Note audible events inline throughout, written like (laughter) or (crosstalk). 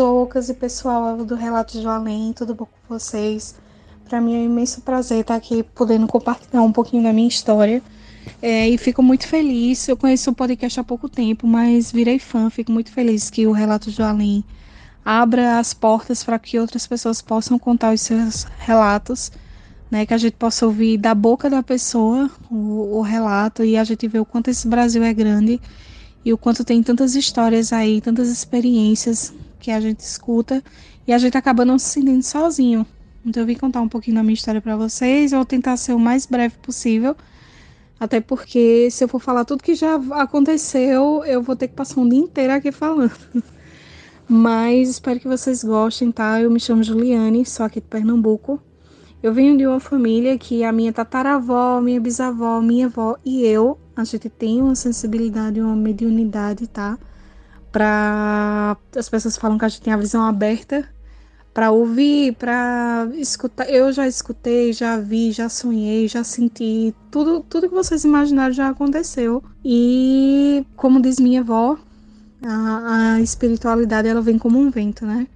Zoucas e pessoal do Relatos do Além, tudo bom com vocês? Para mim é um imenso prazer estar aqui podendo compartilhar um pouquinho da minha história. É, e fico muito feliz. Eu conheço o podcast há pouco tempo, mas virei fã. Fico muito feliz que o Relatos do Além abra as portas para que outras pessoas possam contar os seus relatos, né? Que a gente possa ouvir da boca da pessoa o, o relato e a gente vê o quanto esse Brasil é grande e o quanto tem tantas histórias aí, tantas experiências que a gente escuta e a gente acaba não se sentindo sozinho. Então eu vim contar um pouquinho da minha história para vocês, vou tentar ser o mais breve possível. Até porque se eu for falar tudo que já aconteceu, eu vou ter que passar um dia inteiro aqui falando. (laughs) Mas espero que vocês gostem, tá? Eu me chamo Juliane, sou aqui de Pernambuco. Eu venho de uma família que a minha tataravó, minha bisavó, minha avó e eu, a gente tem uma sensibilidade, uma mediunidade, tá? Para as pessoas falam que a gente tem a visão aberta para ouvir, para escutar. Eu já escutei, já vi, já sonhei, já senti. Tudo, tudo que vocês imaginaram já aconteceu. E como diz minha avó, a, a espiritualidade ela vem como um vento, né?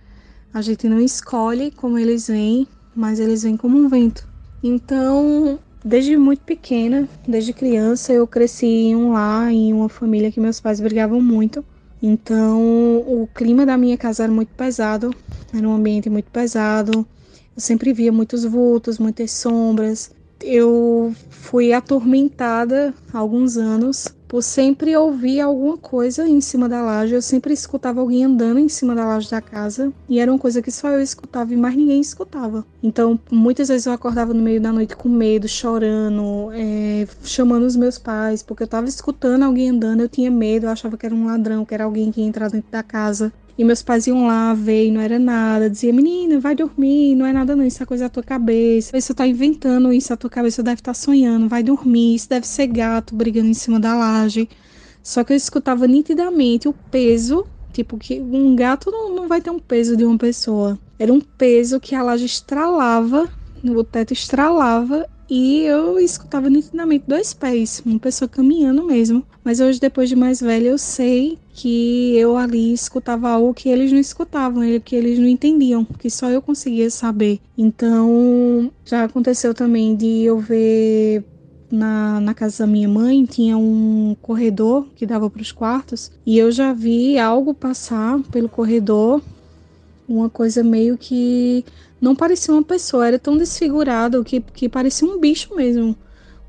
A gente não escolhe como eles vêm, mas eles vêm como um vento. Então, desde muito pequena, desde criança, eu cresci em um lar, em uma família que meus pais brigavam muito. Então, o clima da minha casa era muito pesado, era um ambiente muito pesado. Eu sempre via muitos vultos, muitas sombras. Eu fui atormentada há alguns anos por sempre ouvir alguma coisa em cima da laje. Eu sempre escutava alguém andando em cima da laje da casa e era uma coisa que só eu escutava e mais ninguém escutava. Então, muitas vezes eu acordava no meio da noite com medo, chorando, é, chamando os meus pais, porque eu estava escutando alguém andando, eu tinha medo, eu achava que era um ladrão, que era alguém que ia entrar dentro da casa. E meus pais iam lá ver e não era nada. Dizia, menina, vai dormir, não é nada não, isso é coisa da tua cabeça. Você tá inventando isso, a tua cabeça deve estar tá sonhando, vai dormir, isso deve ser gato brigando em cima da laje. Só que eu escutava nitidamente o peso, tipo, que um gato não, não vai ter um peso de uma pessoa. Era um peso que a laje estralava, o teto estralava e eu escutava nitidamente dois pés, uma pessoa caminhando mesmo. Mas hoje, depois de mais velha, eu sei que eu ali escutava algo que eles não escutavam, que eles não entendiam, que só eu conseguia saber. Então, já aconteceu também de eu ver na, na casa da minha mãe tinha um corredor que dava para os quartos e eu já vi algo passar pelo corredor, uma coisa meio que não parecia uma pessoa, era tão desfigurado que, que parecia um bicho mesmo.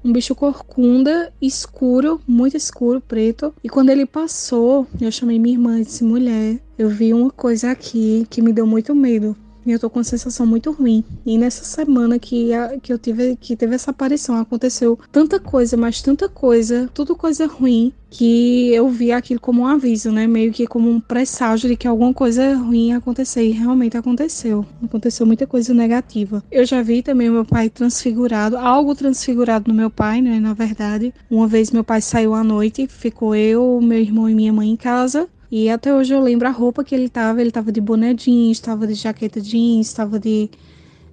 Um bicho corcunda, escuro, muito escuro, preto. E quando ele passou, eu chamei minha irmã e disse: mulher, eu vi uma coisa aqui que me deu muito medo. Eu tô com uma sensação muito ruim. E nessa semana que, a, que eu tive que teve essa aparição, aconteceu tanta coisa, mas tanta coisa, tudo coisa ruim, que eu vi aquilo como um aviso, né? Meio que como um presságio de que alguma coisa ruim ia acontecer. E realmente aconteceu. Aconteceu muita coisa negativa. Eu já vi também meu pai transfigurado, algo transfigurado no meu pai, né? Na verdade. Uma vez meu pai saiu à noite, ficou eu, meu irmão e minha mãe em casa. E até hoje eu lembro a roupa que ele tava. Ele tava de boné jeans, de jaqueta jeans, tava de,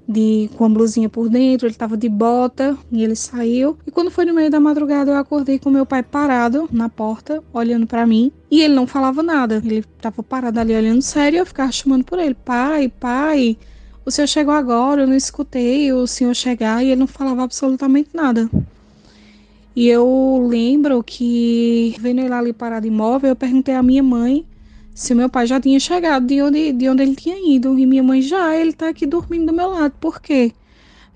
de com a blusinha por dentro, ele tava de bota e ele saiu. E quando foi no meio da madrugada, eu acordei com meu pai parado na porta, olhando para mim. E ele não falava nada. Ele tava parado ali olhando sério eu ficava chamando por ele: pai, pai. O senhor chegou agora, eu não escutei o senhor chegar e ele não falava absolutamente nada. E eu lembro que, vendo ele ali parado imóvel, eu perguntei à minha mãe se o meu pai já tinha chegado de onde, de onde ele tinha ido. E minha mãe já, ele tá aqui dormindo do meu lado. Por quê?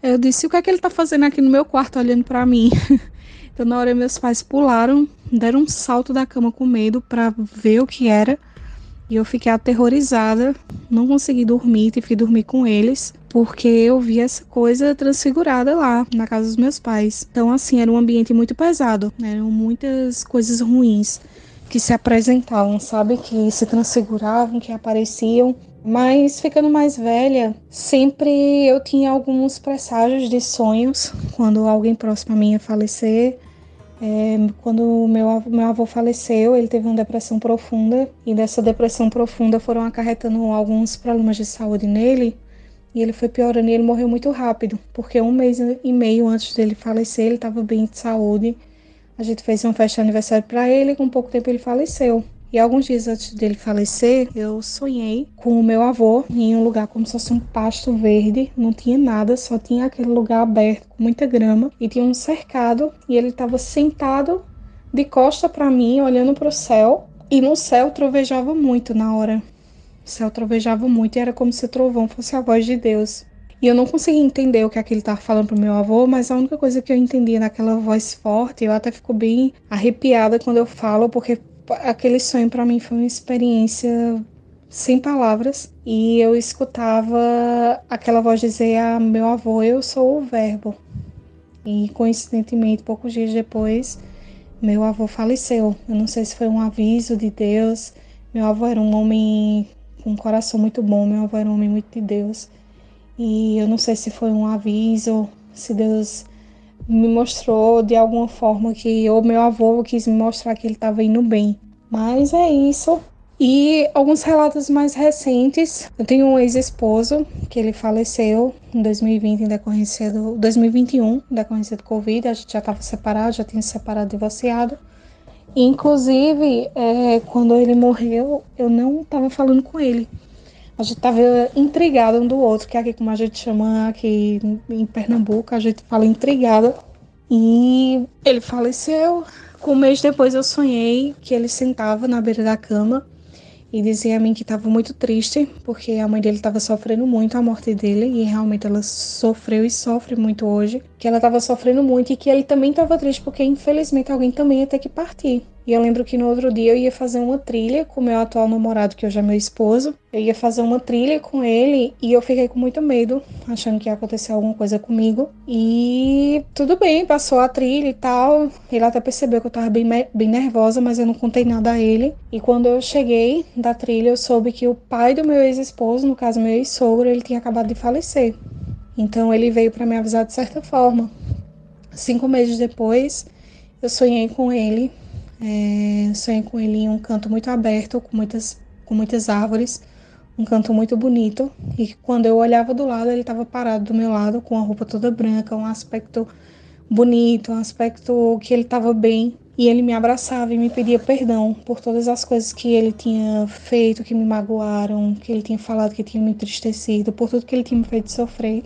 Eu disse, o que é que ele tá fazendo aqui no meu quarto olhando para mim? (laughs) então na hora meus pais pularam, deram um salto da cama com medo para ver o que era. E eu fiquei aterrorizada, não consegui dormir, tive que dormir com eles, porque eu vi essa coisa transfigurada lá na casa dos meus pais. Então, assim, era um ambiente muito pesado, eram muitas coisas ruins que se apresentavam, sabe? Que se transfiguravam, que apareciam. Mas ficando mais velha, sempre eu tinha alguns presságios de sonhos quando alguém próximo a mim ia falecer. É, quando meu, meu avô faleceu, ele teve uma depressão profunda e dessa depressão profunda foram acarretando alguns problemas de saúde nele e ele foi piorando e ele morreu muito rápido, porque um mês e meio antes dele falecer ele estava bem de saúde. A gente fez uma festa de aniversário para ele e com pouco tempo ele faleceu. E alguns dias antes dele falecer, eu sonhei com o meu avô em um lugar como se fosse um pasto verde, não tinha nada, só tinha aquele lugar aberto com muita grama e tinha um cercado e ele estava sentado de costa para mim, olhando para o céu, e no céu trovejava muito na hora. O céu trovejava muito e era como se o trovão fosse a voz de Deus. E eu não conseguia entender o que aquele estava falando pro meu avô, mas a única coisa que eu entendia naquela voz forte, eu até fico bem arrepiada quando eu falo, porque aquele sonho para mim foi uma experiência sem palavras. E eu escutava aquela voz dizer a meu avô eu sou o verbo. E coincidentemente poucos dias depois meu avô faleceu. Eu não sei se foi um aviso de Deus. Meu avô era um homem com um coração muito bom meu avô era um homem muito de Deus e eu não sei se foi um aviso se Deus me mostrou de alguma forma que o meu avô quis me mostrar que ele estava indo bem. Mas é isso. E alguns relatos mais recentes. Eu tenho um ex-esposo que ele faleceu em 2020 em decorrência do 2021, em decorrência do Covid. A gente já estava separado, já tinha se separado, divorciado. Inclusive, é, quando ele morreu, eu não estava falando com ele. A gente estava intrigado um do outro, que é aqui como a gente chama aqui em Pernambuco, a gente fala intrigada. E ele faleceu. Um mês depois eu sonhei que ele sentava na beira da cama e dizia a mim que estava muito triste porque a mãe dele estava sofrendo muito a morte dele e realmente ela sofreu e sofre muito hoje, que ela estava sofrendo muito e que ele também estava triste porque infelizmente alguém também ia ter que partir. E eu lembro que no outro dia eu ia fazer uma trilha com meu atual namorado, que hoje é meu esposo. Eu ia fazer uma trilha com ele e eu fiquei com muito medo, achando que ia acontecer alguma coisa comigo. E tudo bem, passou a trilha e tal. Ele até percebeu que eu tava bem, bem nervosa, mas eu não contei nada a ele. E quando eu cheguei da trilha, eu soube que o pai do meu ex-esposo, no caso meu ex-sogro, ele tinha acabado de falecer. Então ele veio para me avisar de certa forma. Cinco meses depois, eu sonhei com ele é, sonhei com ele em um canto muito aberto, com muitas, com muitas árvores, um canto muito bonito. E quando eu olhava do lado, ele estava parado do meu lado, com a roupa toda branca, um aspecto bonito, um aspecto que ele estava bem. E ele me abraçava e me pedia perdão por todas as coisas que ele tinha feito, que me magoaram, que ele tinha falado que tinha me entristecido, por tudo que ele tinha me feito sofrer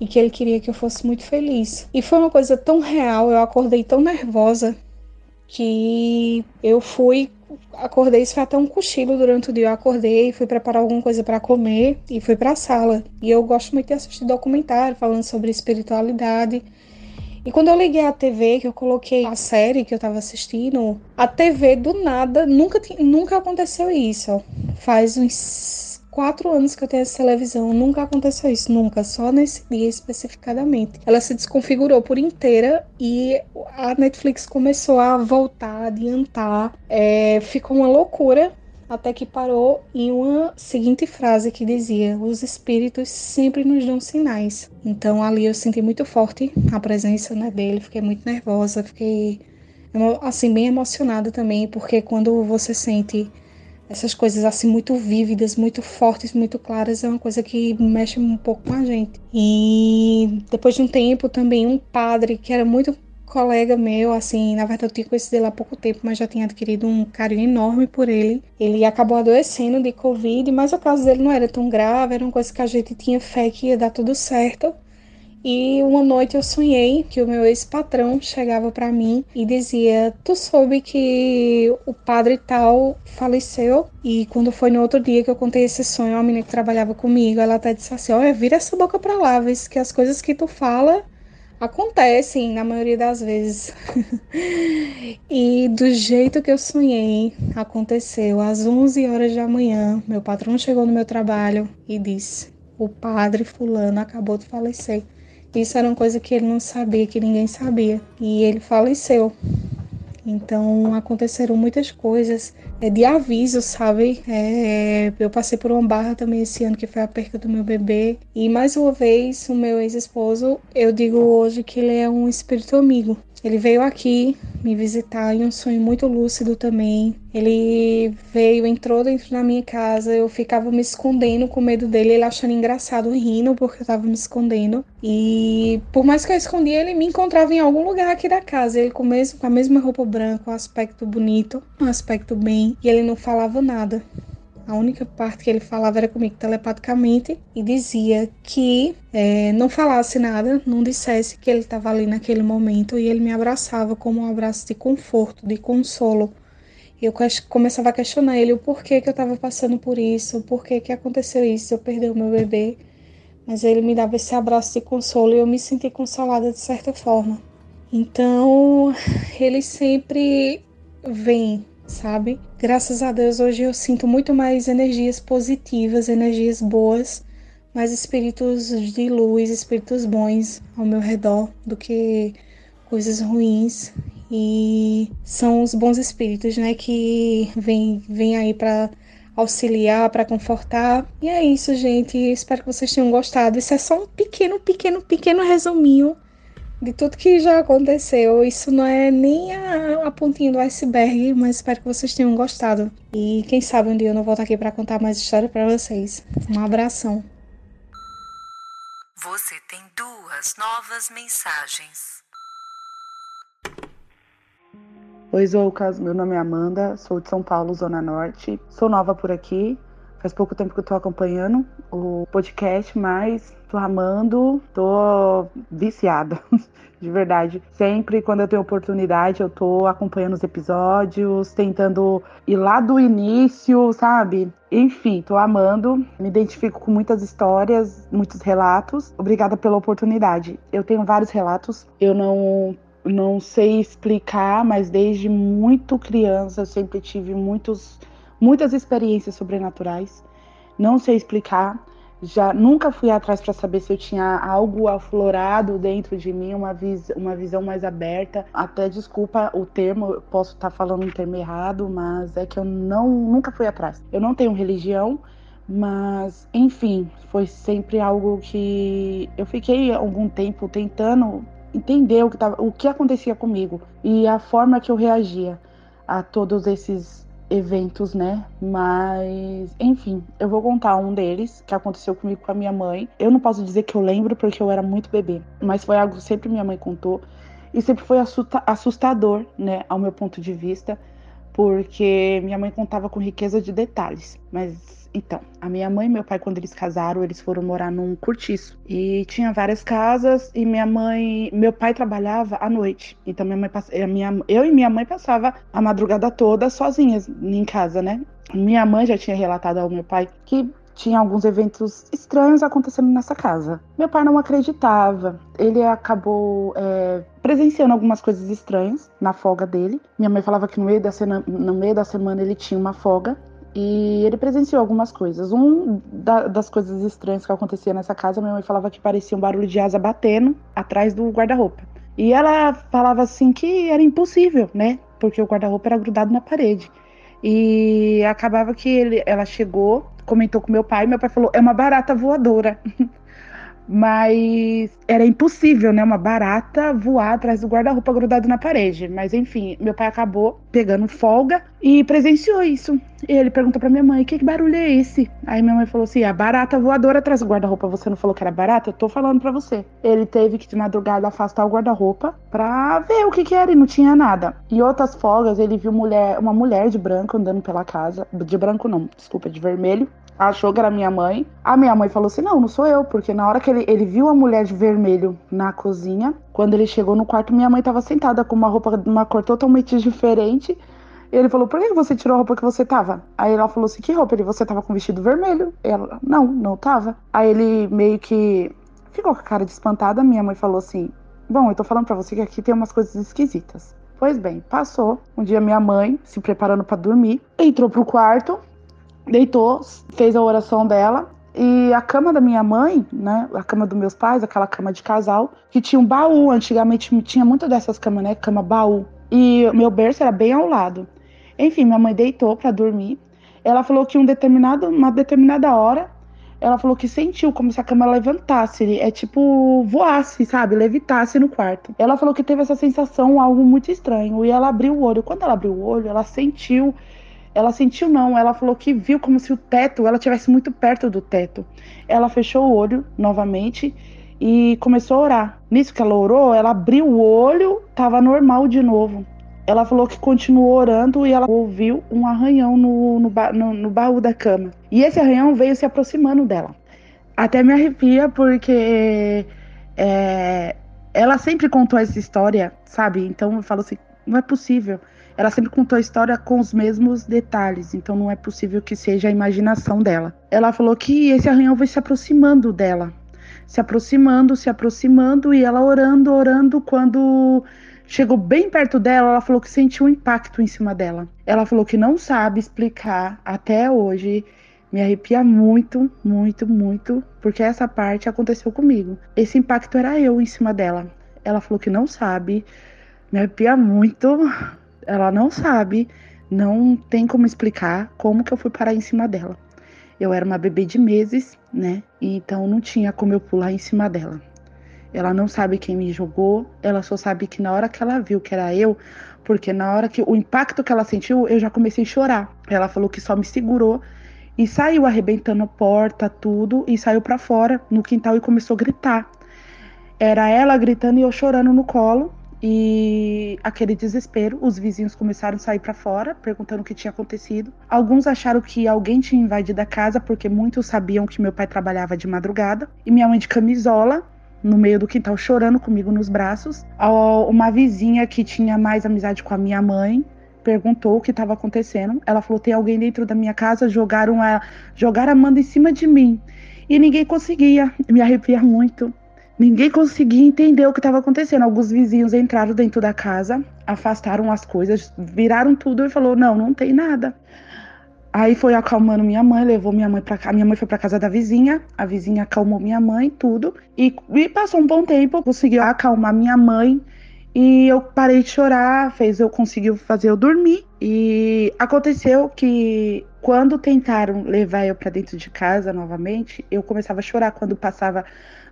e que ele queria que eu fosse muito feliz. E foi uma coisa tão real, eu acordei tão nervosa que eu fui, acordei, isso foi até um cochilo durante o dia. Eu acordei, fui preparar alguma coisa para comer e fui para a sala. E eu gosto muito de assistir documentário falando sobre espiritualidade. E quando eu liguei a TV, que eu coloquei a série que eu tava assistindo, a TV do nada, nunca, nunca aconteceu isso. Faz uns quatro anos que eu tenho essa televisão, nunca aconteceu isso, nunca, só nesse dia especificadamente. Ela se desconfigurou por inteira e a Netflix começou a voltar, adiantar, é, ficou uma loucura. Até que parou em uma seguinte frase que dizia: Os espíritos sempre nos dão sinais. Então ali eu senti muito forte a presença né, dele, fiquei muito nervosa, fiquei assim bem emocionada também, porque quando você sente essas coisas assim muito vívidas, muito fortes, muito claras, é uma coisa que mexe um pouco com a gente. E depois de um tempo também um padre que era muito colega meu, assim, na verdade eu tinha conhecido ele há pouco tempo, mas já tinha adquirido um carinho enorme por ele. Ele acabou adoecendo de Covid, mas o caso dele não era tão grave, era uma coisa que a gente tinha fé que ia dar tudo certo. E uma noite eu sonhei que o meu ex-patrão chegava para mim e dizia: Tu soube que o padre tal faleceu? E quando foi no outro dia que eu contei esse sonho, a menina que trabalhava comigo, ela até disse assim: Olha, vira essa boca pra lá, vê que as coisas que tu fala acontecem na maioria das vezes. (laughs) e do jeito que eu sonhei, aconteceu. Às 11 horas da manhã, meu patrão chegou no meu trabalho e disse: O padre Fulano acabou de falecer. Isso era uma coisa que ele não sabia, que ninguém sabia. E ele faleceu. Então aconteceram muitas coisas de aviso, sabe? É, eu passei por uma barra também esse ano que foi a perca do meu bebê. E mais uma vez, o meu ex-esposo, eu digo hoje que ele é um espírito amigo. Ele veio aqui me visitar em um sonho muito lúcido também. Ele veio, entrou dentro da minha casa, eu ficava me escondendo com medo dele, ele achando engraçado, rindo porque eu tava me escondendo. E por mais que eu escondia, ele me encontrava em algum lugar aqui da casa. Ele com, mesmo, com a mesma roupa branca, um aspecto bonito, um aspecto bem, e ele não falava nada. A única parte que ele falava era comigo telepaticamente e dizia que é, não falasse nada, não dissesse que ele estava ali naquele momento e ele me abraçava como um abraço de conforto, de consolo. Eu começava a questionar ele o porquê que eu estava passando por isso, o porquê que aconteceu isso, eu perdi o meu bebê. Mas ele me dava esse abraço de consolo e eu me senti consolada de certa forma. Então, ele sempre vem sabe? Graças a Deus hoje eu sinto muito mais energias positivas, energias boas, mais espíritos de luz, espíritos bons ao meu redor do que coisas ruins. E são os bons espíritos, né, que vêm vem aí para auxiliar, para confortar. E é isso, gente. Espero que vocês tenham gostado. Isso é só um pequeno, pequeno, pequeno resuminho de tudo que já aconteceu. Isso não é nem a, a pontinha do iceberg, mas espero que vocês tenham gostado. E quem sabe um dia eu não volto aqui para contar mais história para vocês. Um abração. Você tem duas novas mensagens. Oi, Zoucas. Meu nome é Amanda, sou de São Paulo, Zona Norte. Sou nova por aqui. Faz pouco tempo que eu tô acompanhando o podcast, mas tô amando, tô viciada, (laughs) de verdade. Sempre quando eu tenho oportunidade, eu tô acompanhando os episódios, tentando ir lá do início, sabe? Enfim, tô amando, me identifico com muitas histórias, muitos relatos. Obrigada pela oportunidade. Eu tenho vários relatos, eu não não sei explicar, mas desde muito criança eu sempre tive muitos muitas experiências sobrenaturais. Não sei explicar, já nunca fui atrás para saber se eu tinha algo aflorado dentro de mim, uma, vis uma visão mais aberta. Até desculpa o termo, eu posso estar tá falando um termo errado, mas é que eu não nunca fui atrás. Eu não tenho religião, mas enfim, foi sempre algo que eu fiquei algum tempo tentando entender o que, tava, o que acontecia comigo e a forma que eu reagia a todos esses eventos, né? Mas, enfim, eu vou contar um deles que aconteceu comigo com a minha mãe. Eu não posso dizer que eu lembro porque eu era muito bebê, mas foi algo que sempre minha mãe contou e sempre foi assustador, né, ao meu ponto de vista, porque minha mãe contava com riqueza de detalhes, mas então, a minha mãe e meu pai, quando eles casaram, eles foram morar num cortiço. E tinha várias casas e minha mãe, meu pai trabalhava à noite. Então minha mãe, a minha, eu e minha mãe passava a madrugada toda sozinhas em casa, né? Minha mãe já tinha relatado ao meu pai que tinha alguns eventos estranhos acontecendo nessa casa. Meu pai não acreditava. Ele acabou é, presenciando algumas coisas estranhas na folga dele. Minha mãe falava que no meio da, no meio da semana ele tinha uma folga e ele presenciou algumas coisas. Um da, das coisas estranhas que acontecia nessa casa, minha mãe falava que parecia um barulho de asa batendo atrás do guarda-roupa. E ela falava assim que era impossível, né? Porque o guarda-roupa era grudado na parede. E acabava que ele, ela chegou, comentou com meu pai, meu pai falou: é uma barata voadora. (laughs) Mas era impossível, né? Uma barata voar atrás do guarda-roupa grudado na parede. Mas enfim, meu pai acabou pegando folga e presenciou isso. E ele perguntou pra minha mãe: que barulho é esse? Aí minha mãe falou assim: a barata voadora atrás do guarda-roupa. Você não falou que era barata? Eu tô falando pra você. Ele teve que de madrugada afastar o guarda-roupa pra ver o que, que era e não tinha nada. Em outras folgas, ele viu mulher, uma mulher de branco andando pela casa. De branco não, desculpa, de vermelho achou que era minha mãe. A minha mãe falou assim: não, não sou eu, porque na hora que ele, ele viu a mulher de vermelho na cozinha, quando ele chegou no quarto, minha mãe estava sentada com uma roupa de uma cor totalmente (laughs) diferente. E ele falou: Por que você tirou a roupa que você tava? Aí ela falou assim: Que roupa? Ele, você tava com vestido vermelho? Ela: Não, não tava. Aí ele meio que ficou com a cara de espantada. Minha mãe falou assim: Bom, eu tô falando pra você que aqui tem umas coisas esquisitas. Pois bem, passou. Um dia minha mãe, se preparando para dormir, entrou pro quarto, deitou, fez a oração dela. E a cama da minha mãe, né? A cama dos meus pais, aquela cama de casal, que tinha um baú. Antigamente tinha muitas dessas camas, né? Cama baú. E meu berço era bem ao lado. Enfim, minha mãe deitou para dormir. Ela falou que um determinado, uma determinada hora, ela falou que sentiu como se a cama levantasse, é tipo voasse, sabe, levitasse no quarto. Ela falou que teve essa sensação, algo muito estranho, e ela abriu o olho. Quando ela abriu o olho, ela sentiu, ela sentiu não, ela falou que viu como se o teto, ela tivesse muito perto do teto. Ela fechou o olho novamente e começou a orar. Nisso que ela orou, ela abriu o olho, tava normal de novo. Ela falou que continuou orando e ela ouviu um arranhão no, no, no, no baú da cama. E esse arranhão veio se aproximando dela. Até me arrepia porque é, ela sempre contou essa história, sabe? Então eu falo assim, não é possível. Ela sempre contou a história com os mesmos detalhes, então não é possível que seja a imaginação dela. Ela falou que esse arranhão veio se aproximando dela, se aproximando, se aproximando e ela orando, orando quando Chegou bem perto dela, ela falou que sentiu um impacto em cima dela. Ela falou que não sabe explicar até hoje. Me arrepia muito, muito, muito, porque essa parte aconteceu comigo. Esse impacto era eu em cima dela. Ela falou que não sabe. Me arrepia muito. Ela não sabe. Não tem como explicar como que eu fui parar em cima dela. Eu era uma bebê de meses, né? Então não tinha como eu pular em cima dela. Ela não sabe quem me jogou, ela só sabe que na hora que ela viu que era eu, porque na hora que o impacto que ela sentiu, eu já comecei a chorar. Ela falou que só me segurou e saiu arrebentando a porta, tudo, e saiu para fora no quintal e começou a gritar. Era ela gritando e eu chorando no colo. E aquele desespero, os vizinhos começaram a sair para fora, perguntando o que tinha acontecido. Alguns acharam que alguém tinha invadido a casa, porque muitos sabiam que meu pai trabalhava de madrugada. E minha mãe de camisola, no meio do quintal chorando comigo nos braços. Uma vizinha que tinha mais amizade com a minha mãe perguntou o que estava acontecendo. Ela falou: tem alguém dentro da minha casa, jogaram a, jogaram a Amanda em cima de mim. E ninguém conseguia, me arrepia muito. Ninguém conseguia entender o que estava acontecendo. Alguns vizinhos entraram dentro da casa, afastaram as coisas, viraram tudo e falou: "Não, não tem nada". Aí foi acalmando minha mãe, levou minha mãe para cá. Minha mãe foi para casa da vizinha, a vizinha acalmou minha mãe, tudo. E, e passou um bom tempo, conseguiu acalmar minha mãe. E eu parei de chorar, fez eu conseguiu fazer eu dormir. E aconteceu que quando tentaram levar eu para dentro de casa novamente, eu começava a chorar quando passava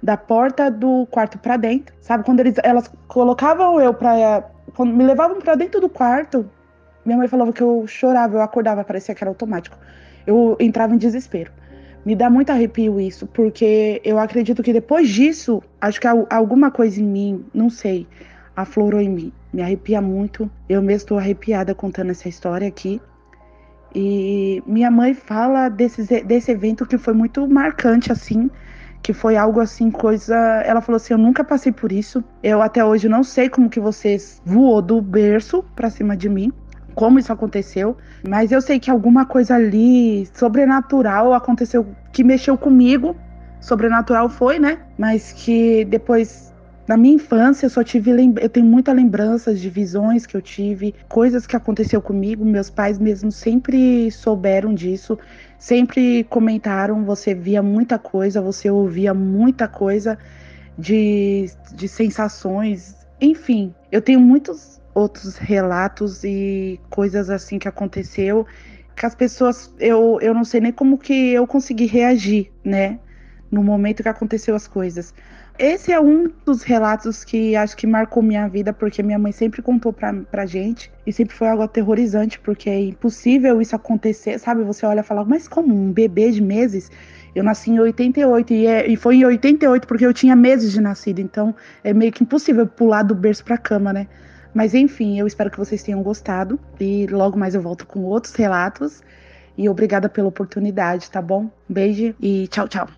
da porta do quarto para dentro. Sabe quando eles elas colocavam eu para quando me levavam para dentro do quarto, minha mãe falava que eu chorava, eu acordava, parecia que era automático. Eu entrava em desespero. Me dá muito arrepio isso, porque eu acredito que depois disso, acho que alguma coisa em mim, não sei, aflorou em mim. Me arrepia muito. Eu mesmo estou arrepiada contando essa história aqui. E minha mãe fala desse, desse evento que foi muito marcante, assim, que foi algo assim, coisa. Ela falou assim: Eu nunca passei por isso. Eu até hoje não sei como que vocês voou do berço pra cima de mim como isso aconteceu, mas eu sei que alguma coisa ali sobrenatural aconteceu que mexeu comigo. Sobrenatural foi, né? Mas que depois na minha infância eu só tive eu tenho muitas lembranças de visões que eu tive, coisas que aconteceu comigo, meus pais mesmo sempre souberam disso, sempre comentaram, você via muita coisa, você ouvia muita coisa de, de sensações, enfim, eu tenho muitos outros relatos e coisas assim que aconteceu que as pessoas eu, eu não sei nem como que eu consegui reagir, né, no momento que aconteceu as coisas. Esse é um dos relatos que acho que marcou minha vida, porque minha mãe sempre contou pra, pra gente, e sempre foi algo aterrorizante, porque é impossível isso acontecer, sabe? Você olha e fala, mas como um bebê de meses? Eu nasci em 88 e, é, e foi em 88 porque eu tinha meses de nascido, então é meio que impossível pular do berço pra cama, né? Mas enfim, eu espero que vocês tenham gostado e logo mais eu volto com outros relatos. E obrigada pela oportunidade, tá bom? Beijo e tchau, tchau.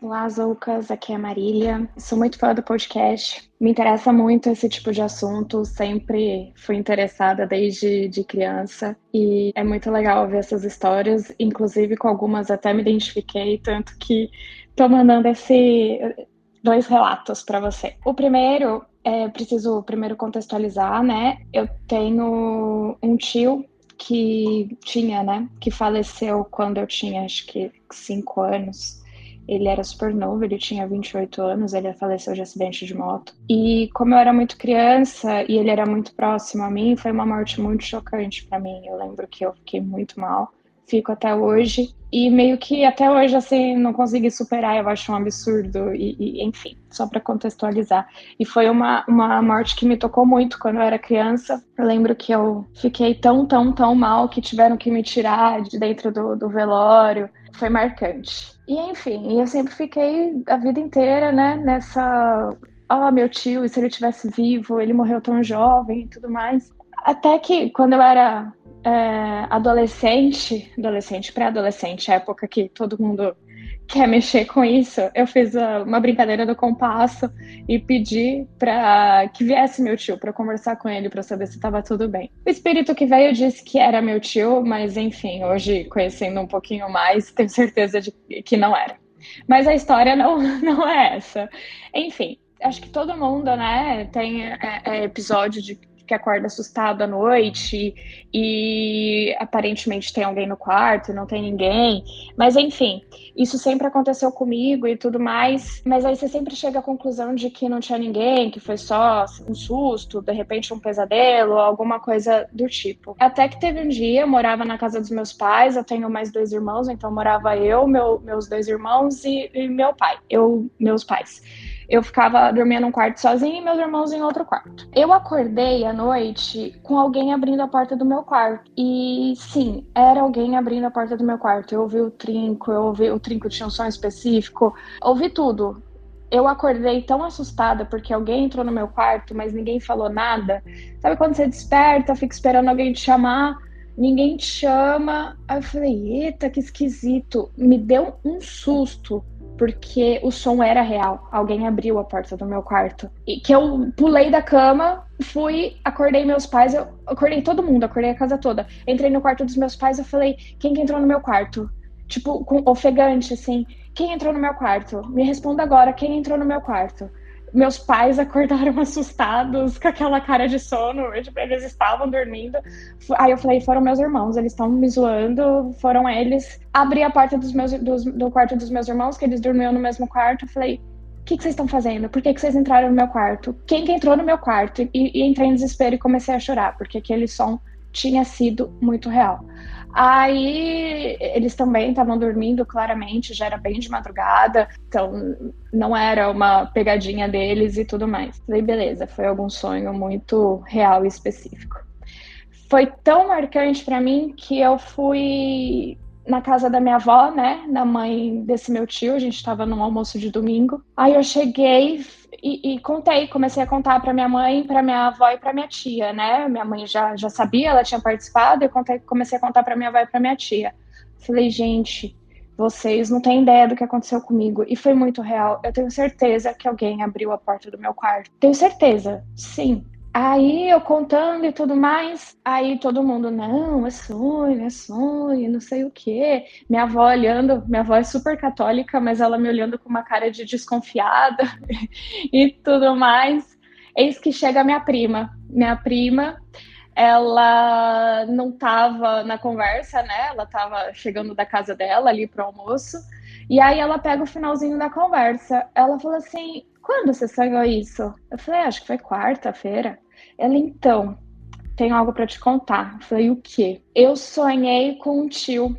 Olá, Zoucas, aqui é a Marília. Sou muito fã do podcast. Me interessa muito esse tipo de assunto, sempre fui interessada desde de criança e é muito legal ver essas histórias, inclusive com algumas até me identifiquei, tanto que tô mandando esse dois relatos para você. O primeiro, é, preciso primeiro contextualizar, né? Eu tenho um tio que tinha, né, que faleceu quando eu tinha acho que cinco anos ele era super novo, ele tinha 28 anos, ele faleceu de acidente de moto. E como eu era muito criança e ele era muito próximo a mim, foi uma morte muito chocante para mim. Eu lembro que eu fiquei muito mal, fico até hoje. E meio que até hoje, assim, não consegui superar, eu acho um absurdo. E, e enfim, só para contextualizar. E foi uma, uma morte que me tocou muito quando eu era criança. Eu lembro que eu fiquei tão, tão, tão mal que tiveram que me tirar de dentro do, do velório. Foi marcante. E enfim, eu sempre fiquei a vida inteira, né, nessa. Oh, meu tio, e se ele tivesse vivo, ele morreu tão jovem e tudo mais. Até que quando eu era é, adolescente, adolescente, pré-adolescente, época que todo mundo quer mexer com isso, eu fiz uma brincadeira do compasso e pedi para que viesse meu tio para conversar com ele para saber se estava tudo bem. O espírito que veio disse que era meu tio, mas enfim, hoje conhecendo um pouquinho mais, tenho certeza de que não era. Mas a história não, (laughs) não é essa. Enfim, acho que todo mundo, né, tem é, é, episódio de que acorda assustado à noite e aparentemente tem alguém no quarto, não tem ninguém. Mas enfim, isso sempre aconteceu comigo e tudo mais. Mas aí você sempre chega à conclusão de que não tinha ninguém, que foi só um susto, de repente um pesadelo, alguma coisa do tipo. Até que teve um dia, eu morava na casa dos meus pais, eu tenho mais dois irmãos, então morava eu, meu, meus dois irmãos e, e meu pai, eu, meus pais eu ficava dormindo num quarto sozinha e meus irmãos em outro quarto. Eu acordei à noite com alguém abrindo a porta do meu quarto. E sim, era alguém abrindo a porta do meu quarto. Eu ouvi o trinco, eu ouvi o trinco tinha um som específico, ouvi tudo. Eu acordei tão assustada porque alguém entrou no meu quarto, mas ninguém falou nada. Sabe quando você desperta, fica esperando alguém te chamar, ninguém te chama. Aí eu falei, eita, que esquisito. Me deu um susto porque o som era real. Alguém abriu a porta do meu quarto. E que eu pulei da cama, fui, acordei meus pais, eu acordei todo mundo, acordei a casa toda. Entrei no quarto dos meus pais, eu falei: "Quem que entrou no meu quarto?" Tipo, com ofegante assim. "Quem entrou no meu quarto? Me responda agora, quem entrou no meu quarto?" Meus pais acordaram (laughs) assustados, com aquela cara de sono, tipo, eles estavam dormindo. Aí eu falei, foram meus irmãos, eles estão me zoando, foram eles. Abri a porta dos meus, dos, do quarto dos meus irmãos, que eles dormiam no mesmo quarto, falei, o que, que vocês estão fazendo? Por que, que vocês entraram no meu quarto? Quem que entrou no meu quarto? E, e entrei em desespero e comecei a chorar, porque aquele som tinha sido muito real. Aí eles também estavam dormindo claramente, já era bem de madrugada, então não era uma pegadinha deles e tudo mais. Falei, beleza, foi algum sonho muito real e específico. Foi tão marcante para mim que eu fui na casa da minha avó, né, da mãe desse meu tio, a gente estava num almoço de domingo. Aí eu cheguei e, e contei, comecei a contar para minha mãe, para minha avó e para minha tia, né? Minha mãe já, já sabia, ela tinha participado, eu contei, comecei a contar para minha avó e para minha tia. Falei, gente, vocês não têm ideia do que aconteceu comigo. E foi muito real. Eu tenho certeza que alguém abriu a porta do meu quarto. Tenho certeza, sim. Aí eu contando e tudo mais, aí todo mundo, não, é sonho, é sonho, não sei o quê. Minha avó olhando, minha avó é super católica, mas ela me olhando com uma cara de desconfiada (laughs) e tudo mais. Eis que chega minha prima. Minha prima, ela não estava na conversa, né? Ela estava chegando da casa dela ali pro almoço. E aí ela pega o finalzinho da conversa. Ela falou assim: quando você sonhou isso? Eu falei, acho que foi quarta-feira. Ela, então, tenho algo para te contar. Eu falei, o quê? Eu sonhei com um tio,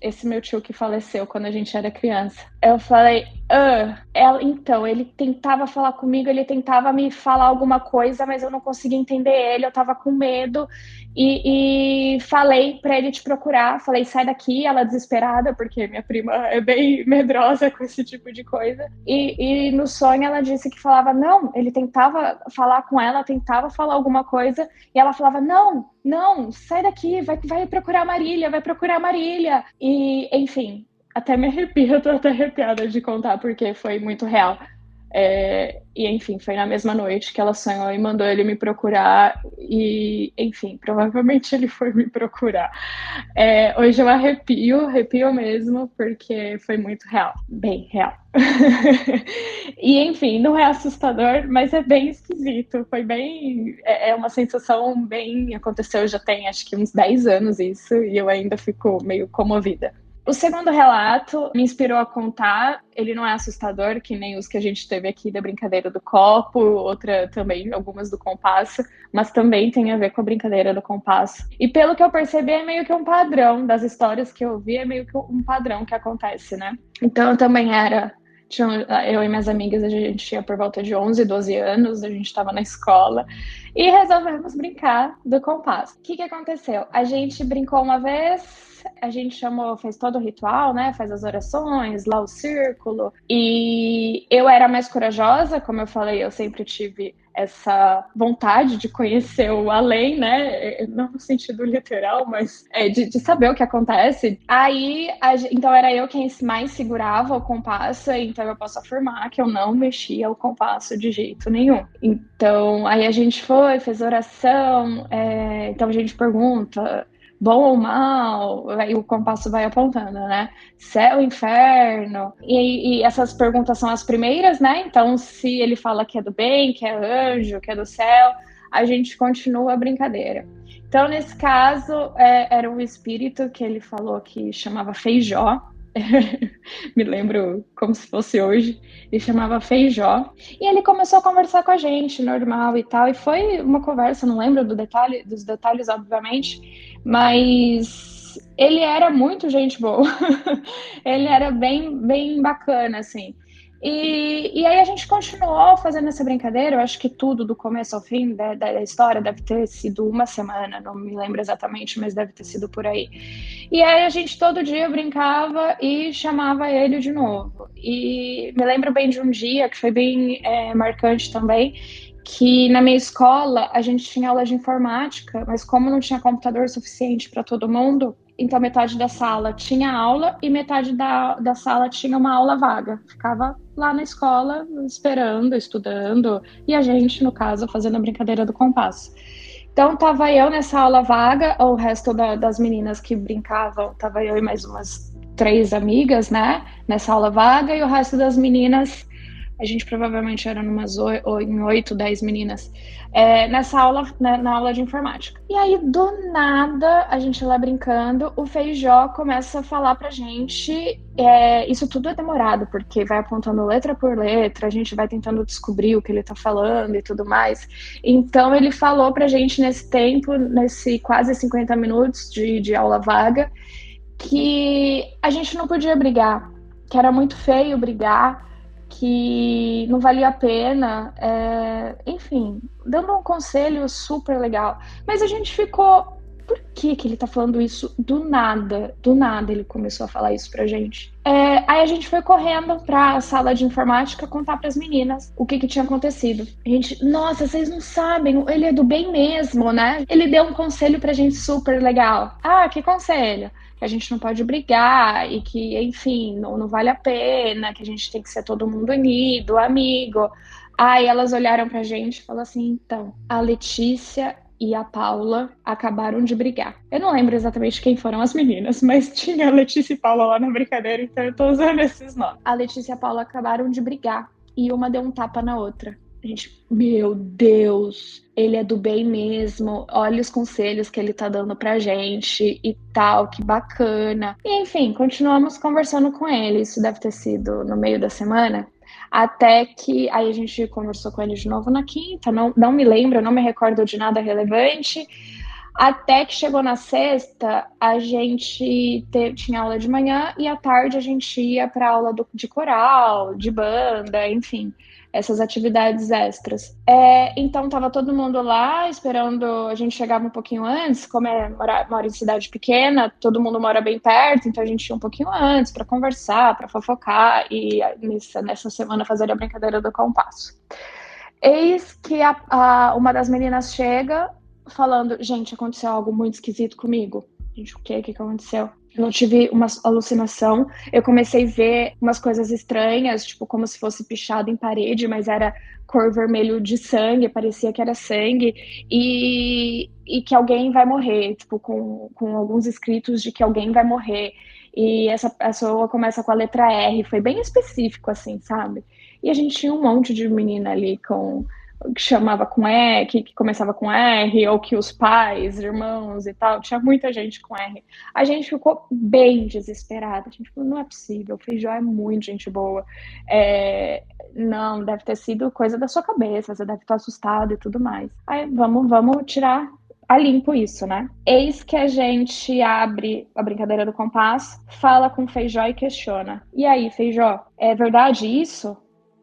esse meu tio que faleceu quando a gente era criança. Eu falei, ah, ela, então, ele tentava falar comigo, ele tentava me falar alguma coisa, mas eu não conseguia entender ele, eu tava com medo. E, e falei para ele te procurar, falei, sai daqui, ela desesperada, porque minha prima é bem (laughs) medrosa com esse tipo de coisa. E, e no sonho ela disse que falava, não, ele tentava falar com ela, tentava falar alguma coisa, e ela falava, não, não, sai daqui, vai, vai procurar Marília, vai procurar Marília. E, enfim, até me arrepio, (laughs) tô até arrepiada de contar, porque foi muito real. É, e enfim, foi na mesma noite que ela sonhou e mandou ele me procurar. E enfim, provavelmente ele foi me procurar. É, hoje eu arrepio, arrepio mesmo, porque foi muito real, bem real. (laughs) e enfim, não é assustador, mas é bem esquisito. Foi bem. É, é uma sensação bem. Aconteceu já tem acho que uns 10 anos isso, e eu ainda fico meio comovida. O segundo relato me inspirou a contar. Ele não é assustador, que nem os que a gente teve aqui da brincadeira do copo, outra também, algumas do compasso, mas também tem a ver com a brincadeira do compasso. E pelo que eu percebi, é meio que um padrão das histórias que eu vi, é meio que um padrão que acontece, né? Então eu também era eu e minhas amigas, a gente tinha por volta de 11, 12 anos, a gente estava na escola e resolvemos brincar do compasso. O que, que aconteceu? A gente brincou uma vez, a gente chamou, fez todo o ritual, né? Faz as orações, lá o círculo. E eu era mais corajosa, como eu falei, eu sempre tive essa vontade de conhecer o além, né? Não no sentido literal, mas é, de, de, saber o que acontece. Aí, a, então era eu quem mais segurava o compasso, então eu posso afirmar que eu não mexia o compasso de jeito nenhum. Então, aí a gente foi, fez oração, é, então a gente pergunta bom ou mal, aí o compasso vai apontando, né? Céu, inferno. E, e, essas perguntas são as primeiras, né? Então, se ele fala que é do bem, que é anjo, que é do céu, a gente continua a brincadeira. Então, nesse caso, é, era um espírito que ele falou que chamava Feijó. (laughs) Me lembro como se fosse hoje. Ele chamava Feijó. E ele começou a conversar com a gente, normal e tal. E foi uma conversa, não lembro do detalhe, dos detalhes, obviamente mas ele era muito gente boa. (laughs) ele era bem, bem bacana, assim. E, e aí a gente continuou fazendo essa brincadeira. Eu acho que tudo, do começo ao fim da, da, história, deve ter sido uma semana, não me lembro exatamente, mas deve ter sido por aí. E aí a gente todo dia brincava e chamava ele de novo. E me lembro bem de um dia que foi bem é, marcante também, que na minha escola a gente tinha aula de informática, mas como não tinha computador suficiente para todo mundo, então metade da sala tinha aula e metade da, da sala tinha uma aula vaga. Ficava lá na escola esperando, estudando, e a gente, no caso, fazendo a brincadeira do compasso. Então tava eu nessa aula vaga, o resto da, das meninas que brincavam, tava eu e mais umas três amigas, né, nessa aula vaga, e o resto das meninas a gente provavelmente era numas em oito, dez meninas, é, nessa aula, na, né, na, aula de informática. E aí, do nada, a gente lá brincando, o Feijó começa a falar pra gente. É, isso tudo é demorado, porque vai apontando letra por letra, a gente vai tentando descobrir o que ele tá falando e tudo mais. Então, ele falou pra gente nesse tempo, nesse quase 50 minutos de, de aula vaga, que a gente não podia brigar, que era muito feio brigar que não valia a pena, é, enfim, dando um conselho super legal. Mas a gente ficou por que, que ele tá falando isso do nada? Do nada ele começou a falar isso pra gente. É, aí a gente foi correndo pra sala de informática contar pras meninas o que que tinha acontecido. A gente, nossa, vocês não sabem, ele é do bem mesmo, né? Ele deu um conselho pra gente super legal. Ah, que conselho? que a gente não pode brigar e que, enfim, não, não vale a pena, que a gente tem que ser todo mundo unido, amigo. Aí elas olharam pra gente e falaram assim: então, a Letícia e a Paula acabaram de brigar. Eu não lembro exatamente quem foram as meninas, mas (laughs) tinha a Letícia e Paula lá na brincadeira, então eu tô usando esses nomes. A Letícia e a Paula acabaram de brigar e uma deu um tapa na outra. A gente, meu Deus, ele é do bem mesmo. Olha os conselhos que ele tá dando pra gente e tal, que bacana. E enfim, continuamos conversando com ele. Isso deve ter sido no meio da semana. Até que aí a gente conversou com ele de novo na quinta, não, não me lembro, não me recordo de nada relevante. Até que chegou na sexta, a gente te, tinha aula de manhã e à tarde a gente ia para aula do, de coral, de banda, enfim essas atividades extras. É, então estava todo mundo lá esperando, a gente chegava um pouquinho antes, como é mora, mora em cidade pequena, todo mundo mora bem perto, então a gente ia um pouquinho antes para conversar, para fofocar e nessa, nessa semana fazer a brincadeira do compasso. Eis que a, a, uma das meninas chega falando, gente, aconteceu algo muito esquisito comigo. Gente, o que que aconteceu? Eu não tive uma alucinação. Eu comecei a ver umas coisas estranhas, tipo como se fosse pichado em parede, mas era cor vermelho de sangue, parecia que era sangue, e, e que alguém vai morrer, tipo, com, com alguns escritos de que alguém vai morrer. E essa pessoa começa com a letra R, foi bem específico, assim, sabe? E a gente tinha um monte de menina ali com que chamava com E, que, começava com R, ou que os pais, irmãos e tal, tinha muita gente com R. A gente ficou bem desesperada. A gente falou, não é possível, o Feijó é muito gente boa. É, não, deve ter sido coisa da sua cabeça, você deve estar assustado e tudo mais. Aí vamos, vamos tirar a limpo isso, né? Eis que a gente abre a brincadeira do compasso, fala com Feijó e questiona. E aí, Feijó, é verdade isso?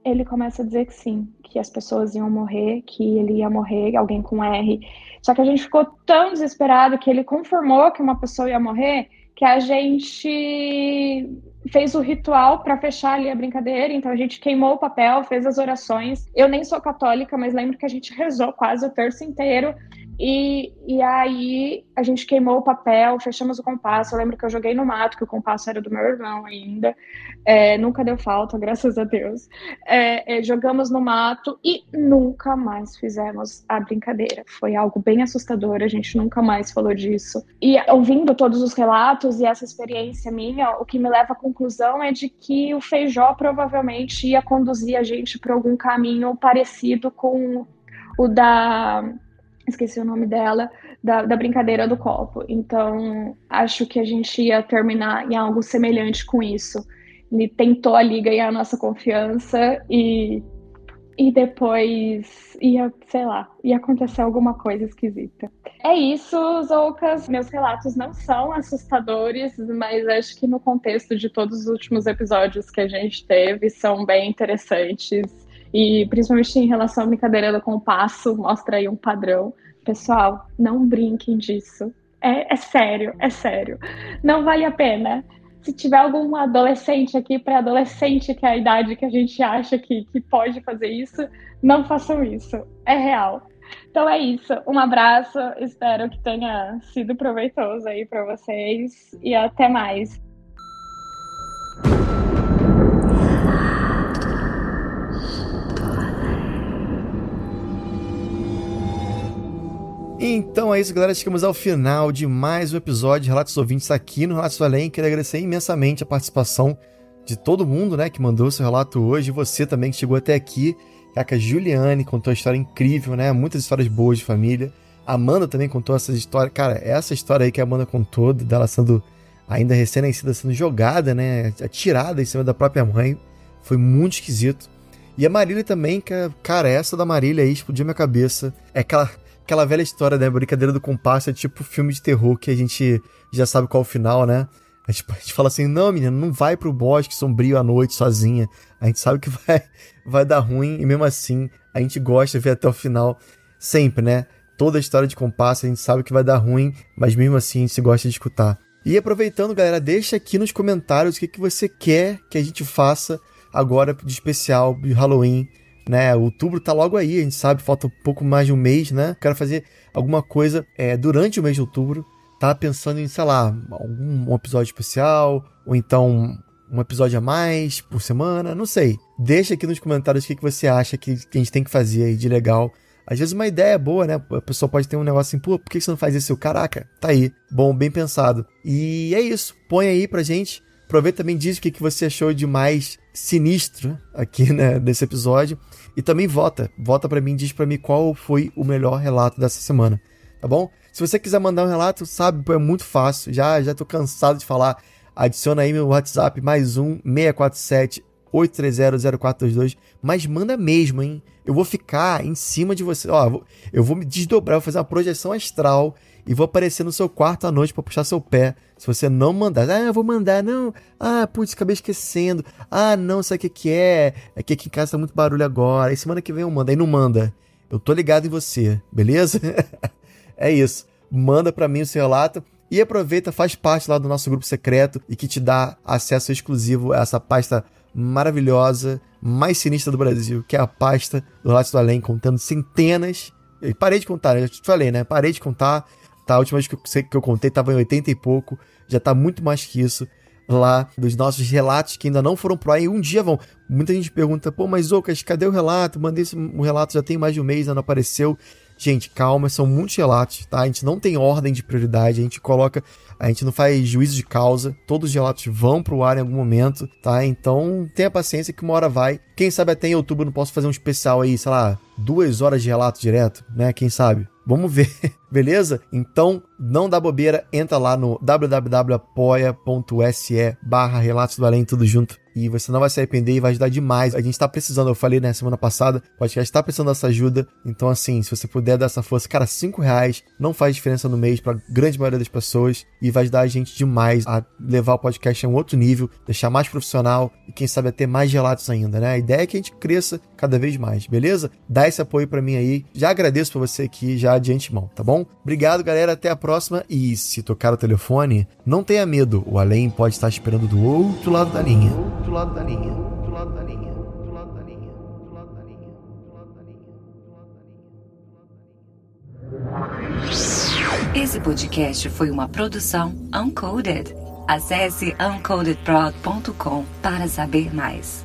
Ele começa a dizer que sim, que as pessoas iam morrer, que ele ia morrer, alguém com R. Só que a gente ficou tão desesperado que ele confirmou que uma pessoa ia morrer, que a gente fez o ritual para fechar ali a brincadeira. Então a gente queimou o papel, fez as orações. Eu nem sou católica, mas lembro que a gente rezou quase o terço inteiro. E, e aí a gente queimou o papel, fechamos o compasso. Eu lembro que eu joguei no mato, que o compasso era do meu irmão ainda. É, nunca deu falta, graças a Deus. É, é, jogamos no mato e nunca mais fizemos a brincadeira. Foi algo bem assustador, a gente nunca mais falou disso. E ouvindo todos os relatos e essa experiência minha, o que me leva à conclusão é de que o Feijó provavelmente ia conduzir a gente por algum caminho parecido com o da esqueci o nome dela, da, da, brincadeira do copo. Então, acho que a gente ia terminar em algo semelhante com isso. Ele tentou ali ganhar a nossa confiança e, e depois ia, sei lá, ia acontecer alguma coisa esquisita. É isso, Zoucas. Meus relatos não são assustadores, mas acho que no contexto de todos os últimos episódios que a gente teve, são bem interessantes e principalmente em relação à brincadeira do compasso, mostra aí um padrão. Pessoal, não brinquem disso. É, é sério, é sério. Não vale a pena. Se tiver algum adolescente aqui, pré-adolescente, que é a idade que a gente acha que, que pode fazer isso, não façam isso. É real. Então é isso. Um abraço. Espero que tenha sido proveitoso aí para vocês. E até mais. Então é isso, galera. Chegamos ao final de mais um episódio de Relatos Ouvintes aqui no Relatos do Além. Quero agradecer imensamente a participação de todo mundo né, que mandou seu relato hoje. Você também que chegou até aqui. A Juliane contou uma história incrível, né? Muitas histórias boas de família. Amanda também contou essas histórias. Cara, essa história aí que a Amanda contou, dela sendo ainda recém-nascida, sendo jogada, né? Atirada em cima da própria mãe. Foi muito esquisito. E a Marília também, que, cara, essa da Marília aí explodiu minha cabeça. É aquela aquela velha história, né? Brincadeira do compasso é tipo filme de terror que a gente já sabe qual é o final, né? A gente, (laughs) a gente fala assim, não, menina, não vai pro bosque sombrio à noite sozinha. A gente sabe que (laughs) vai, vai dar ruim e mesmo assim a gente gosta de ver até o final sempre, né? toda a história de compasso, a gente sabe que vai dar ruim, mas mesmo assim a gente gosta de escutar. E aproveitando, galera, deixa aqui nos comentários o que, que você quer que a gente faça agora de especial de Halloween, né? Outubro tá logo aí, a gente sabe, falta um pouco mais de um mês, né? Quero fazer alguma coisa é, durante o mês de outubro. Tá pensando em, sei lá, algum um episódio especial, ou então um episódio a mais por semana, não sei. Deixa aqui nos comentários o que, que você acha que, que a gente tem que fazer aí de legal às vezes uma ideia é boa, né? A pessoa pode ter um negócio assim, pô, por que você não faz isso? Caraca, tá aí. Bom, bem pensado. E é isso. Põe aí pra gente. Aproveita também diz o que você achou de mais sinistro aqui, né, nesse episódio. E também vota. Vota para mim, diz para mim qual foi o melhor relato dessa semana. Tá bom? Se você quiser mandar um relato, sabe, é muito fácil. Já já tô cansado de falar. Adiciona aí meu WhatsApp mais um 647 8300422, mas manda mesmo, hein? Eu vou ficar em cima de você. Ó, eu vou me desdobrar, vou fazer uma projeção astral e vou aparecer no seu quarto à noite para puxar seu pé. Se você não mandar, ah, eu vou mandar, não. Ah, putz, acabei esquecendo. Ah, não, sabe o que, que é? É que aqui em casa tá muito barulho agora. E semana que vem eu mando. Aí não manda. Eu tô ligado em você, beleza? (laughs) é isso. Manda para mim o seu relato. E aproveita, faz parte lá do nosso grupo secreto e que te dá acesso exclusivo a essa pasta maravilhosa, mais sinistra do Brasil, que é a pasta do Relatos do Além, contando centenas. Eu parei de contar, já te falei, né? Parei de contar. Tá, a última vez que eu, que eu contei tava em 80 e pouco. Já tá muito mais que isso lá dos nossos relatos que ainda não foram pro ar e um dia vão. Muita gente pergunta, pô, mas Ocas, cadê o relato? Mandei esse um relato já tem mais de um mês, ainda não apareceu. Gente, calma, são muitos relatos, tá? A gente não tem ordem de prioridade, a gente coloca a gente não faz juízo de causa, todos os relatos vão pro ar em algum momento, tá? Então tenha paciência que uma hora vai. Quem sabe até em outubro eu não posso fazer um especial aí, sei lá, duas horas de relato direto, né? Quem sabe? Vamos ver, (laughs) beleza? Então, não dá bobeira, entra lá no www.apoia.se barra Relatos do Além, tudo junto. E você não vai se arrepender e vai ajudar demais. A gente tá precisando, eu falei na né, semana passada, o podcast tá precisando dessa ajuda. Então, assim, se você puder dar essa força, cara, cinco reais não faz diferença no mês pra grande maioria das pessoas e vai ajudar a gente demais a levar o podcast a um outro nível, deixar mais profissional e quem sabe até mais relatos ainda, né? A ideia é que a gente cresça cada vez mais, beleza? Dá esse apoio para mim aí. Já agradeço por você aqui já de antemão, tá bom? Obrigado, galera, até a próxima e se tocar o telefone, não tenha medo, o além pode estar esperando do outro lado da linha. Do lado da linha. Do lado da linha. Do lado da linha. Do lado da linha. Do lado da linha. Do lado da linha. Esse podcast foi uma produção Uncoded. Acesse uncodedprod.com para saber mais.